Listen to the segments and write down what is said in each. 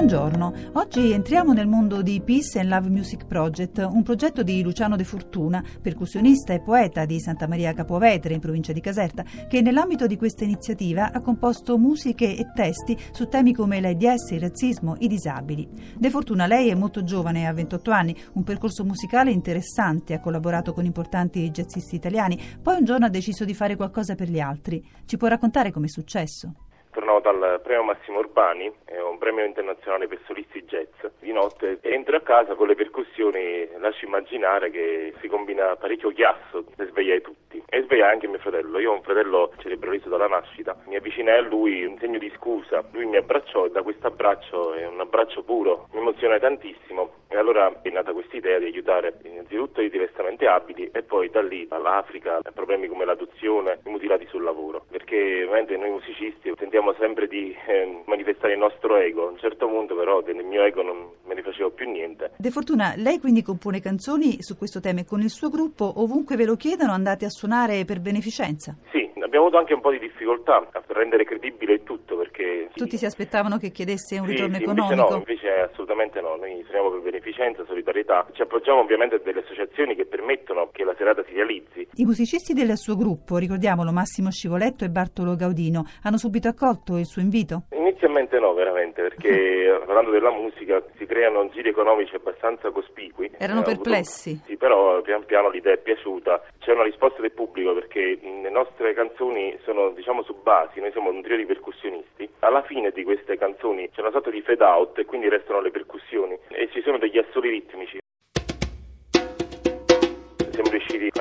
Buongiorno, oggi entriamo nel mondo di Peace and Love Music Project, un progetto di Luciano De Fortuna, percussionista e poeta di Santa Maria Capovetere in provincia di Caserta, che nell'ambito di questa iniziativa ha composto musiche e testi su temi come l'AIDS, il razzismo, i disabili. De Fortuna, lei è molto giovane, ha 28 anni, un percorso musicale interessante, ha collaborato con importanti jazzisti italiani, poi un giorno ha deciso di fare qualcosa per gli altri. Ci può raccontare come è successo? Tornavo dal premio Massimo Urbani, un premio internazionale per solisti jazz. Di notte entro a casa con le percussioni, lascio immaginare che si combina parecchio chiasso per svegliare tutti. E svegliare anche mio fratello. Io ho un fratello cerebralito dalla nascita. Mi avvicinai a lui, un segno di scusa. Lui mi abbracciò e da questo abbraccio, è un abbraccio puro, mi emozionai tantissimo. E allora è nata questa idea di aiutare innanzitutto i diversamente abili e poi da lì all'Africa, problemi come l'adozione, i mutilati sul lavoro. Perché ovviamente noi musicisti tentiamo sempre di eh, manifestare il nostro ego. A un certo punto però del mio ego non me ne facevo più niente. De Fortuna, lei quindi compone canzoni su questo tema e con il suo gruppo ovunque ve lo chiedano andate a suonare per beneficenza? Sì, abbiamo avuto anche un po' di difficoltà a rendere credibile il tutto perché... Tutti si aspettavano che chiedesse un sì, ritorno sì, economico? Invece no, invece assolutamente no, noi suoniamo per beneficenza, solidarietà, ci appoggiamo ovviamente a delle associazioni che permettono che la serata si realizzi. I musicisti del suo gruppo, ricordiamolo Massimo Scivoletto e Bartolo Gaudino, hanno subito accolto il suo invito? Inizialmente no, veramente, perché parlando della musica si creano giri economici abbastanza cospicui. Erano eh, perplessi? Avuto, sì, però pian piano l'idea è piaciuta. C'è una risposta del pubblico perché le nostre canzoni sono diciamo su basi, noi siamo un trio di percussionisti. Alla fine di queste canzoni c'è una sorta di fade out e quindi restano le percussioni e ci sono degli assoli ritmici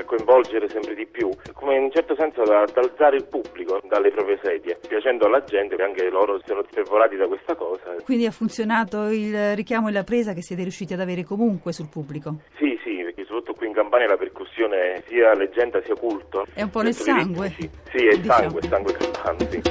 coinvolgere sempre di più, come in un certo senso ad alzare il pubblico dalle proprie sedie, piacendo alla gente che anche loro siano fervorati da questa cosa. Quindi ha funzionato il richiamo e la presa che siete riusciti ad avere comunque sul pubblico? Sì, sì, perché soprattutto qui in Campania la percussione sia leggenda sia culto. È un po' nel sangue? Sì, sì è diciamo. sangue, sangue campano, sì.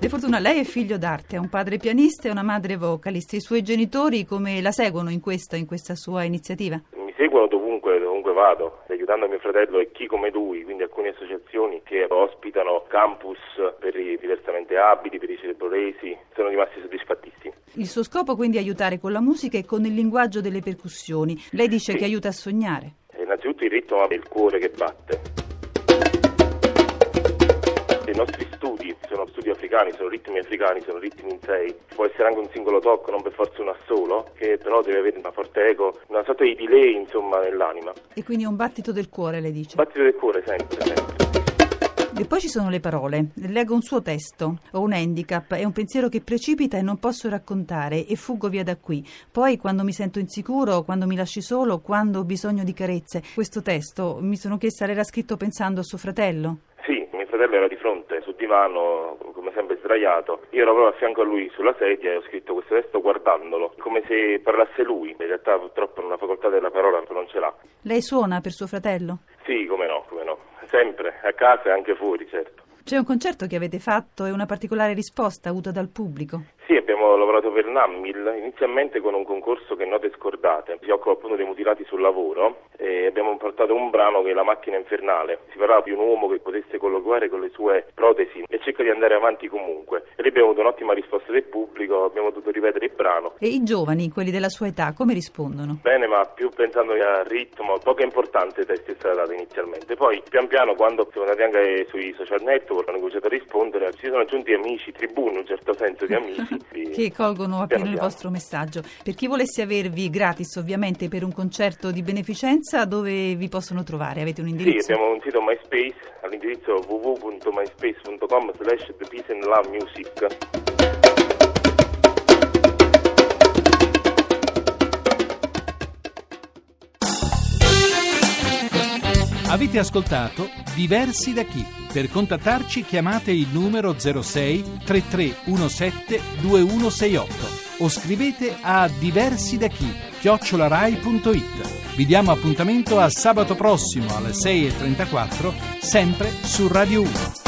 De Fortuna, lei è figlio d'arte, ha un padre pianista e una madre vocalista. I suoi genitori come la seguono in questa, in questa sua iniziativa? Mi seguono dovunque, dovunque vado, aiutando mio fratello e chi come lui, quindi alcune associazioni che ospitano campus per i diversamente abili, per i cerebrolesi, sono rimasti soddisfattissimi. Il suo scopo quindi è aiutare con la musica e con il linguaggio delle percussioni. Lei dice sì. che aiuta a sognare. Innanzitutto il ritmo è il cuore che batte. I nostri studi sono studi africani, sono ritmi africani, sono ritmi in sei. Può essere anche un singolo tocco, non per forza uno solo, che però deve avere una forte eco, una sorta di delay insomma nell'anima. E quindi è un battito del cuore, le dice? Battito del cuore sempre, sempre. E poi ci sono le parole. Leggo un suo testo. Ho un handicap, è un pensiero che precipita e non posso raccontare e fuggo via da qui. Poi quando mi sento insicuro, quando mi lasci solo, quando ho bisogno di carezze. Questo testo mi sono chiesta l'era scritto pensando a suo fratello? Fratello era di fronte sul divano, come sempre sdraiato. Io ero proprio a fianco a lui sulla sedia e ho scritto questo testo guardandolo, come se parlasse lui. In realtà purtroppo la facoltà della parola non ce l'ha. Lei suona per suo fratello? Sì, come no, come no. Sempre, a casa e anche fuori, certo. C'è un concerto che avete fatto e una particolare risposta avuta dal pubblico? Abbiamo lavorato per NAMMIL, inizialmente con un concorso che Note Scordate, si occupa appunto dei mutilati sul lavoro e abbiamo portato un brano che è La macchina infernale. Si parlava di un uomo che potesse colloquiare con le sue protesi e cerca di andare avanti comunque. E lì abbiamo avuto un'ottima risposta del pubblico, abbiamo dovuto ripetere il brano. E i giovani, quelli della sua età, come rispondono? Bene, ma più pensando al ritmo, poco importante i testi è stato dato inizialmente. Poi pian piano quando siamo andati anche sui social network hanno cominciato a rispondere, ci sono aggiunti amici, tribuni in un certo senso di amici. che colgono appieno il vostro messaggio. Per chi volesse avervi gratis ovviamente per un concerto di beneficenza, dove vi possono trovare? Avete un indirizzo? Sì, abbiamo un sito MySpace all'indirizzo www.myspace.com slash The Peace and Love Music. Avete ascoltato Diversi da chi? Per contattarci chiamate il numero 06 3317 2168 o scrivete a diversi da chi chiocciolarai.it. Vi diamo appuntamento a sabato prossimo alle 6.34 sempre su Radio 1.